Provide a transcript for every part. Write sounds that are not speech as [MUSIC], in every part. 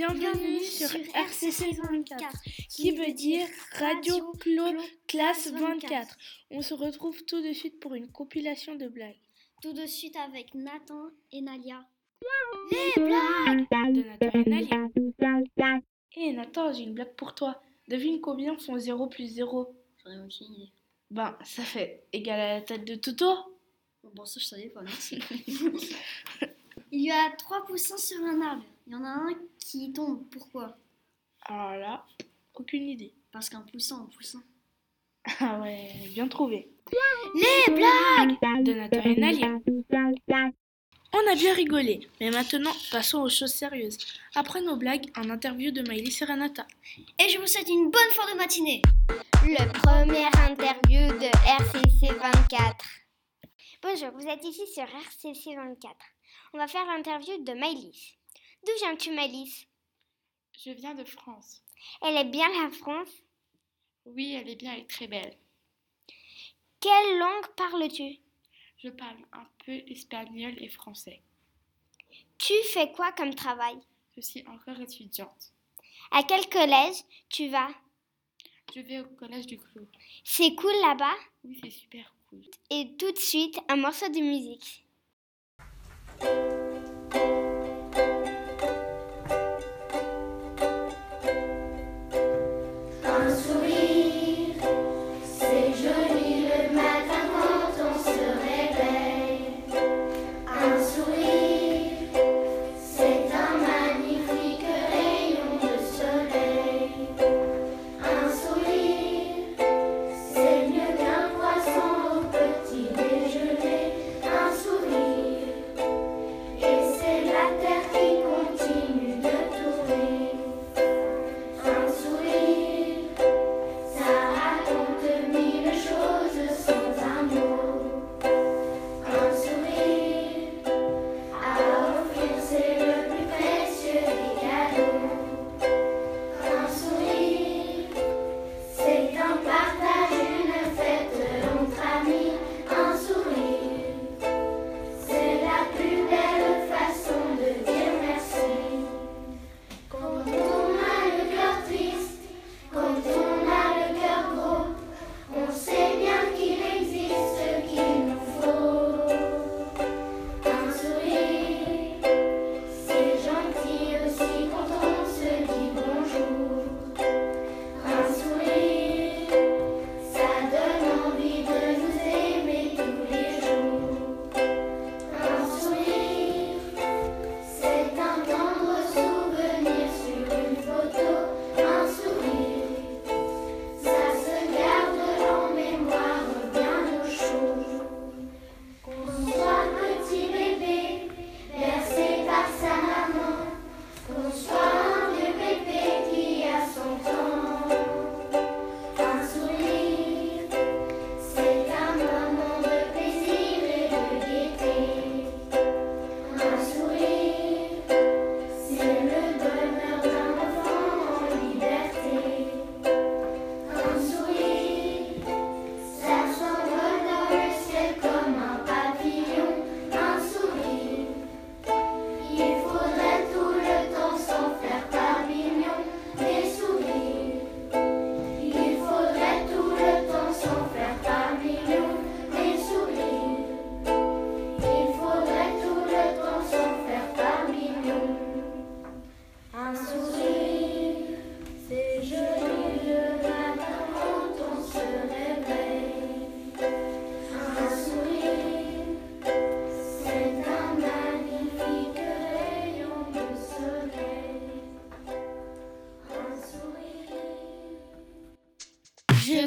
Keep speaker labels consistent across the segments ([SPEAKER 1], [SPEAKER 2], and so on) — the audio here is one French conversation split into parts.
[SPEAKER 1] Bienvenue sur RCC 24, qui veut dire Radio Clo Classe 24. On se retrouve tout de suite pour une compilation de blagues.
[SPEAKER 2] Tout de suite avec Nathan et Nalia.
[SPEAKER 1] Les blagues de Nathan et Nalia. Hé Nathan, j'ai une blague pour toi. Devine combien font 0 plus 0
[SPEAKER 2] J'en ai aucune idée.
[SPEAKER 1] Ben, ça fait égal à la tête de Toto.
[SPEAKER 2] Bon, ça, je savais pas, merci. [LAUGHS] Il y a trois poussins sur un arbre. Il y en a un qui tombe. Pourquoi?
[SPEAKER 1] Alors là, aucune idée.
[SPEAKER 2] Parce qu'un poussin, un poussin.
[SPEAKER 1] Ah ouais, bien trouvé.
[SPEAKER 2] Les blagues
[SPEAKER 1] De Nathan et Nalia. On a bien rigolé, mais maintenant passons aux choses sérieuses. Après nos blagues, un interview de Miley Serenata.
[SPEAKER 2] Et je vous souhaite une bonne fin de matinée.
[SPEAKER 3] Le premier interview de RCC 24. Bonjour, vous êtes ici sur RCC 24. On va faire l'interview de Maëlys. D'où viens-tu, Maëlys
[SPEAKER 4] Je viens de France.
[SPEAKER 3] Elle est bien la France?
[SPEAKER 4] Oui, elle est bien, est très belle.
[SPEAKER 3] Quelle langue parles-tu?
[SPEAKER 4] Je parle un peu espagnol et français.
[SPEAKER 3] Tu fais quoi comme travail?
[SPEAKER 4] Je suis encore étudiante.
[SPEAKER 3] À quel collège tu vas?
[SPEAKER 4] Je vais au collège du Clos.
[SPEAKER 3] C'est cool là-bas?
[SPEAKER 4] Oui, c'est super cool.
[SPEAKER 3] Et tout de suite, un morceau de musique.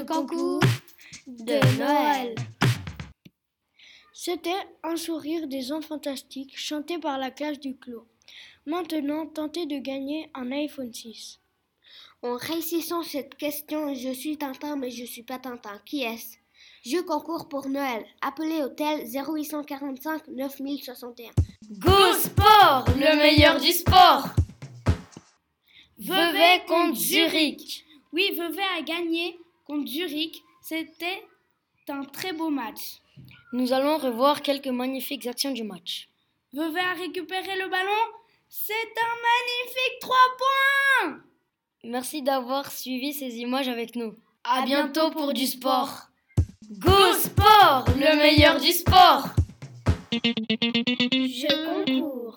[SPEAKER 3] Je concours de Noël.
[SPEAKER 5] C'était Un sourire des enfants fantastiques chanté par la classe du clos. Maintenant, tentez de gagner un iPhone 6.
[SPEAKER 3] En réussissant cette question, je suis Tintin mais je suis pas Tintin. Qui est-ce? Je concours pour Noël. Appelez hôtel 0845 9061.
[SPEAKER 1] Go Sport, le meilleur du sport Vevey contre Zurich.
[SPEAKER 5] Oui, Vevey a gagné contre Zurich. C'était un très beau match.
[SPEAKER 6] Nous allons revoir quelques magnifiques actions du match.
[SPEAKER 5] Vevey a récupéré le ballon.
[SPEAKER 7] C'est un magnifique 3 points
[SPEAKER 5] Merci d'avoir suivi ces images avec nous.
[SPEAKER 7] À bientôt pour du sport.
[SPEAKER 5] Go Sport, le meilleur du sport
[SPEAKER 8] Je concours.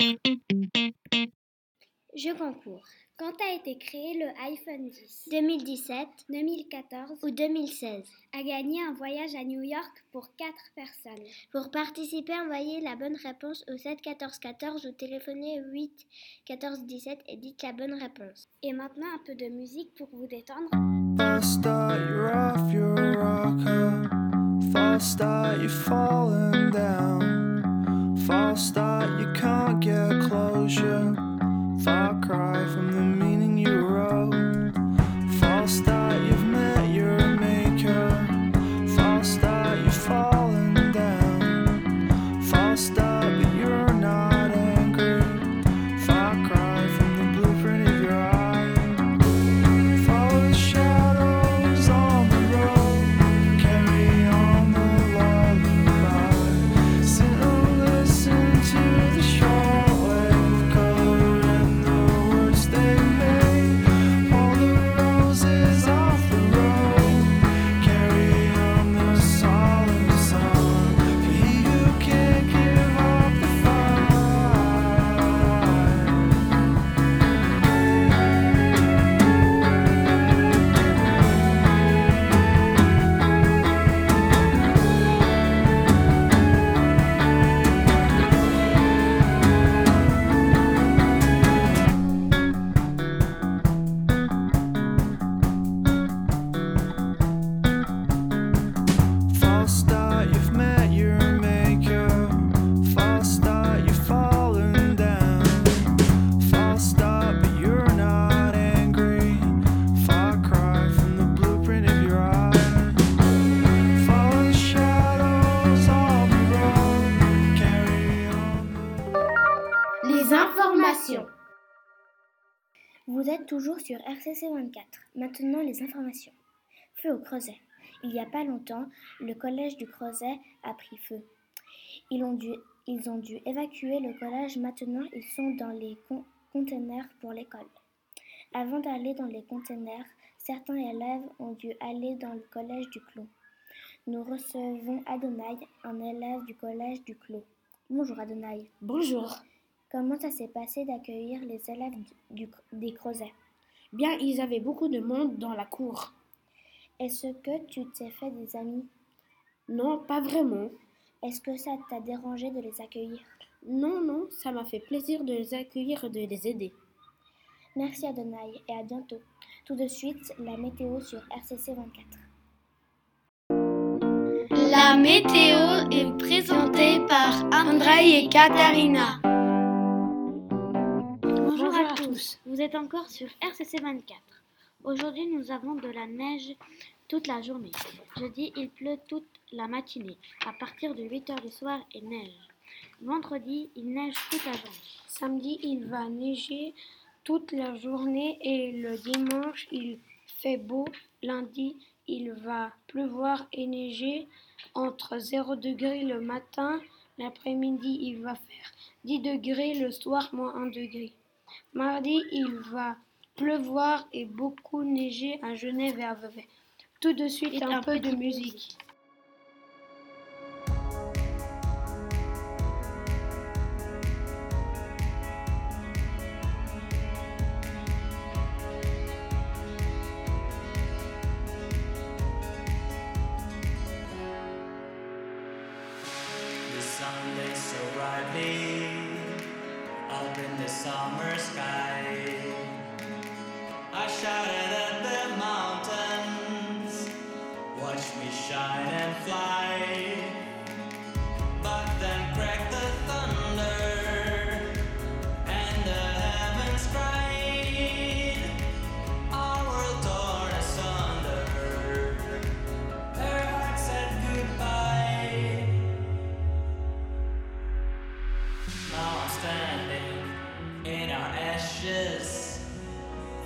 [SPEAKER 8] Je concours. Quand a été créé le iPhone 10 2017, 2014 ou 2016 A gagné un voyage à New York pour 4 personnes. Pour participer, envoyez la bonne réponse au 7 14 14 ou téléphonez 8 14 17 et dites la bonne réponse. Et maintenant un peu de musique pour vous détendre.
[SPEAKER 6] You're off your rocker. You're falling down. You can't get closure. Far cry from the
[SPEAKER 7] informations.
[SPEAKER 8] Vous êtes toujours sur RCC 24. Maintenant, les informations. Feu au Creuset. Il n'y a pas longtemps, le collège du Creuset a pris feu. Ils ont dû, ils ont dû évacuer le collège. Maintenant, ils sont dans les con- containers pour l'école. Avant d'aller dans les containers, certains élèves ont dû aller dans le collège du Clos. Nous recevons Adonai, un élève du collège du Clos. Bonjour Adonai.
[SPEAKER 7] Bonjour.
[SPEAKER 8] Comment ça s'est passé d'accueillir les élèves du- du- des Creusets
[SPEAKER 7] Bien, ils avaient beaucoup de monde dans la cour.
[SPEAKER 8] Est-ce que tu t'es fait des amis?
[SPEAKER 7] Non, pas vraiment.
[SPEAKER 8] Est-ce que ça t'a dérangé de les accueillir?
[SPEAKER 7] Non, non, ça m'a fait plaisir de les accueillir et de les aider.
[SPEAKER 8] Merci Adonai et à bientôt. Tout de suite, la météo sur RCC 24.
[SPEAKER 5] La météo est présentée par Andrei et Katarina.
[SPEAKER 9] Vous êtes encore sur RCC 24. Aujourd'hui, nous avons de la neige toute la journée. Jeudi, il pleut toute la matinée. À partir de 8 heures du soir, il neige. Vendredi, il neige toute la journée.
[SPEAKER 5] Samedi, il va neiger toute la journée et le dimanche, il fait beau. Lundi, il va pleuvoir et neiger entre 0 degré le matin. L'après-midi, il va faire 10 degrés, le soir, moins 1 degré. Mardi, il va pleuvoir et beaucoup neiger à Genève et à Vevey. Tout de suite, un, peu de musique.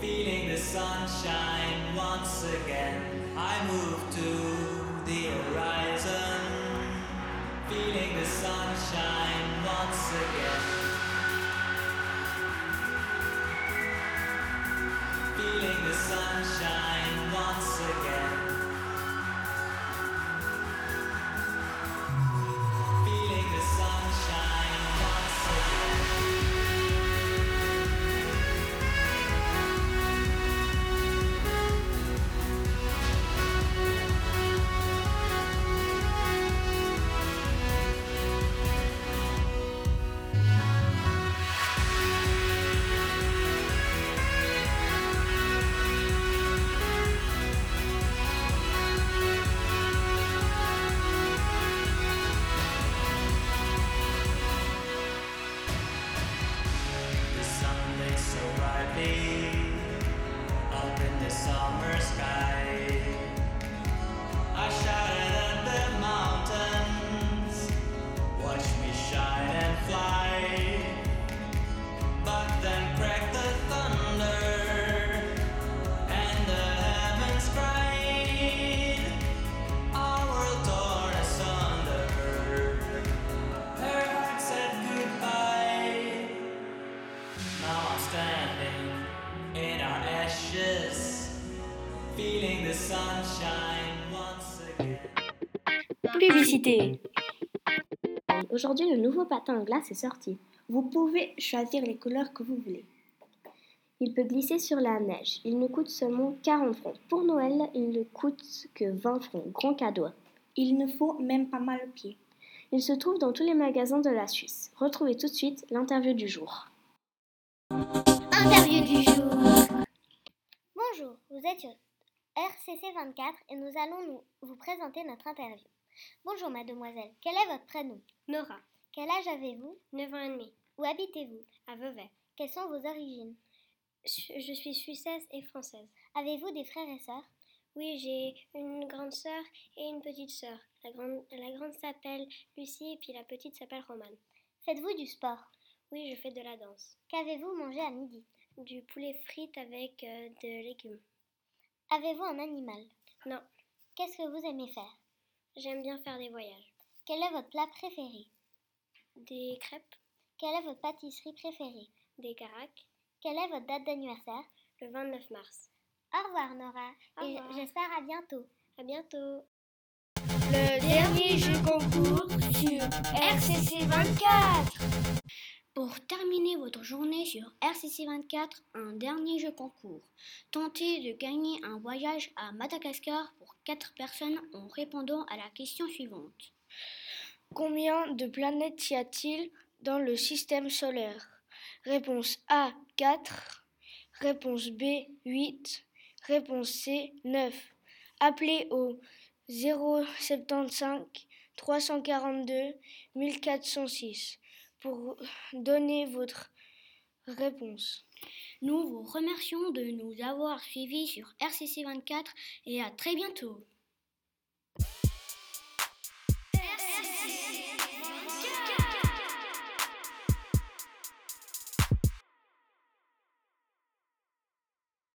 [SPEAKER 10] Feeling the sunshine once again, I move to the horizon. Feeling the sunshine once again. Feeling the sunshine once again.
[SPEAKER 11] Publicité. Aujourd'hui, le nouveau patin en glace est sorti. Vous pouvez choisir les couleurs que vous voulez. Il peut glisser sur la neige. Il ne coûte seulement 40 francs. Pour Noël, il ne coûte que 20 francs. Grand cadeau. Il ne faut même pas mal au pied. Il se trouve dans tous les magasins de la Suisse. Retrouvez tout de suite l'interview du jour.
[SPEAKER 12] Interview du jour. Bonjour, vous êtes sur RCC 24 et nous allons nous, vous présenter notre interview. Bonjour mademoiselle, quel est votre prénom? Nora. Quel âge avez-vous? 9 ans et demi. Où habitez-vous? À Vevey. Quelles sont vos origines? Je suis suissesse et française. Avez-vous des frères et sœurs? Oui, j'ai une grande sœur et une petite sœur. La grande, la grande s'appelle Lucie et puis la petite s'appelle Romane. Faites-vous du sport? Oui, je fais de la danse. Qu'avez-vous mangé à midi? Du poulet frites avec euh, de légumes. Avez-vous un animal? Non. Qu'est-ce que vous aimez faire? J'aime bien faire des voyages. Quel est votre plat préféré? Des crêpes. Quelle est votre pâtisserie préférée? Des caracs. Quelle est votre date d'anniversaire? Le 29 mars. Au revoir Nora
[SPEAKER 9] Au
[SPEAKER 12] et
[SPEAKER 9] revoir.
[SPEAKER 12] j'espère à bientôt. À bientôt.
[SPEAKER 3] Le dernier jeu concours sur RCC 24.
[SPEAKER 9] Pour terminer votre journée sur RCC 24, un dernier jeu concours. Tentez de gagner un voyage à Madagascar pour 4 personnes en répondant à la question suivante.
[SPEAKER 3] Combien de planètes y a-t-il dans le système solaire? Réponse A 4, réponse B 8, réponse C 9. Appelez au 075 342 1406 pour donner votre réponse.
[SPEAKER 9] Nous vous remercions de nous avoir suivis sur RCC 24 et à très bientôt.